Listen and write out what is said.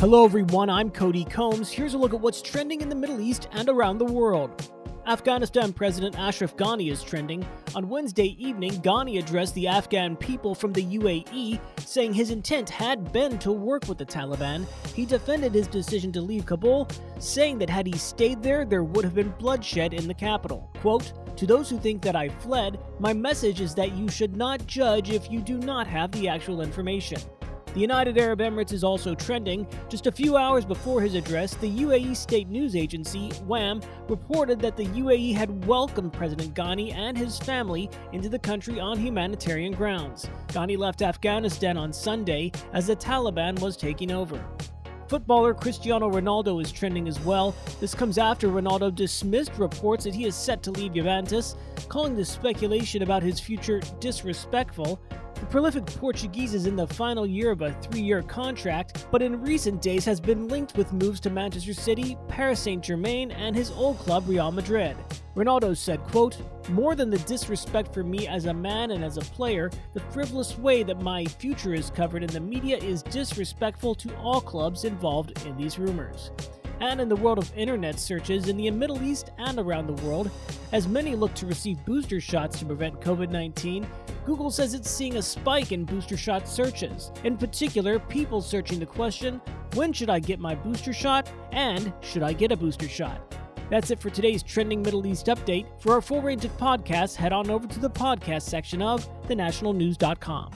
Hello, everyone. I'm Cody Combs. Here's a look at what's trending in the Middle East and around the world. Afghanistan President Ashraf Ghani is trending. On Wednesday evening, Ghani addressed the Afghan people from the UAE, saying his intent had been to work with the Taliban. He defended his decision to leave Kabul, saying that had he stayed there, there would have been bloodshed in the capital. Quote, to those who think that I fled, my message is that you should not judge if you do not have the actual information. The United Arab Emirates is also trending. Just a few hours before his address, the UAE state news agency, WAM, reported that the UAE had welcomed President Ghani and his family into the country on humanitarian grounds. Ghani left Afghanistan on Sunday as the Taliban was taking over. Footballer Cristiano Ronaldo is trending as well. This comes after Ronaldo dismissed reports that he is set to leave Juventus, calling the speculation about his future disrespectful. The prolific Portuguese is in the final year of a three year contract, but in recent days has been linked with moves to Manchester City, Paris Saint Germain, and his old club Real Madrid. Ronaldo said, quote, More than the disrespect for me as a man and as a player, the frivolous way that my future is covered in the media is disrespectful to all clubs involved in these rumors and in the world of internet searches in the Middle East and around the world. As many look to receive booster shots to prevent COVID 19, Google says it's seeing a spike in booster shot searches. In particular, people searching the question when should I get my booster shot and should I get a booster shot? That's it for today's Trending Middle East update. For our full range of podcasts, head on over to the podcast section of thenationalnews.com.